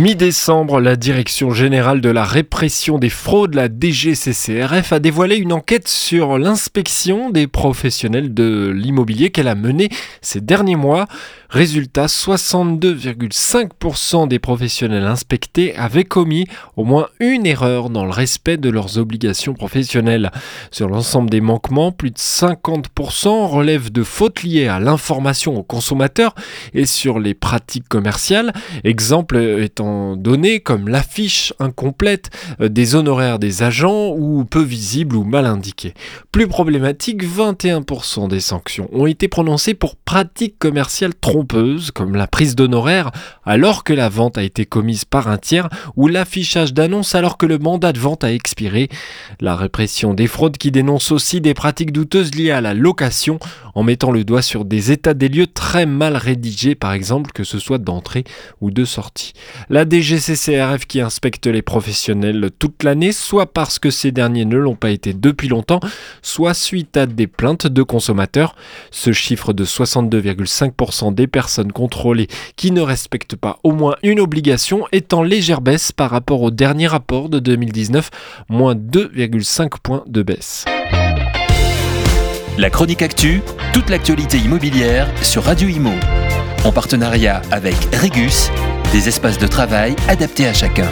Mi-décembre, la Direction générale de la répression des fraudes, la DGCCRF, a dévoilé une enquête sur l'inspection des professionnels de l'immobilier qu'elle a menée ces derniers mois. Résultat, 62,5% des professionnels inspectés avaient commis au moins une erreur dans le respect de leurs obligations professionnelles. Sur l'ensemble des manquements, plus de 50% relèvent de fautes liées à l'information aux consommateurs et sur les pratiques commerciales. Exemple étant donné comme l'affiche incomplète euh, des honoraires des agents ou peu visible ou mal indiquée. Plus problématique, 21% des sanctions ont été prononcées pour pratiques commerciales trop comme la prise d'honoraires alors que la vente a été commise par un tiers, ou l'affichage d'annonces alors que le mandat de vente a expiré. La répression des fraudes qui dénonce aussi des pratiques douteuses liées à la location, en mettant le doigt sur des états des lieux très mal rédigés, par exemple, que ce soit d'entrée ou de sortie. La DGCCRF qui inspecte les professionnels toute l'année, soit parce que ces derniers ne l'ont pas été depuis longtemps, soit suite à des plaintes de consommateurs. Ce chiffre de 62,5% des personnes contrôlées qui ne respectent pas au moins une obligation est en légère baisse par rapport au dernier rapport de 2019, moins 2,5 points de baisse. La chronique actu, toute l'actualité immobilière sur Radio Imo. En partenariat avec Regus, des espaces de travail adaptés à chacun.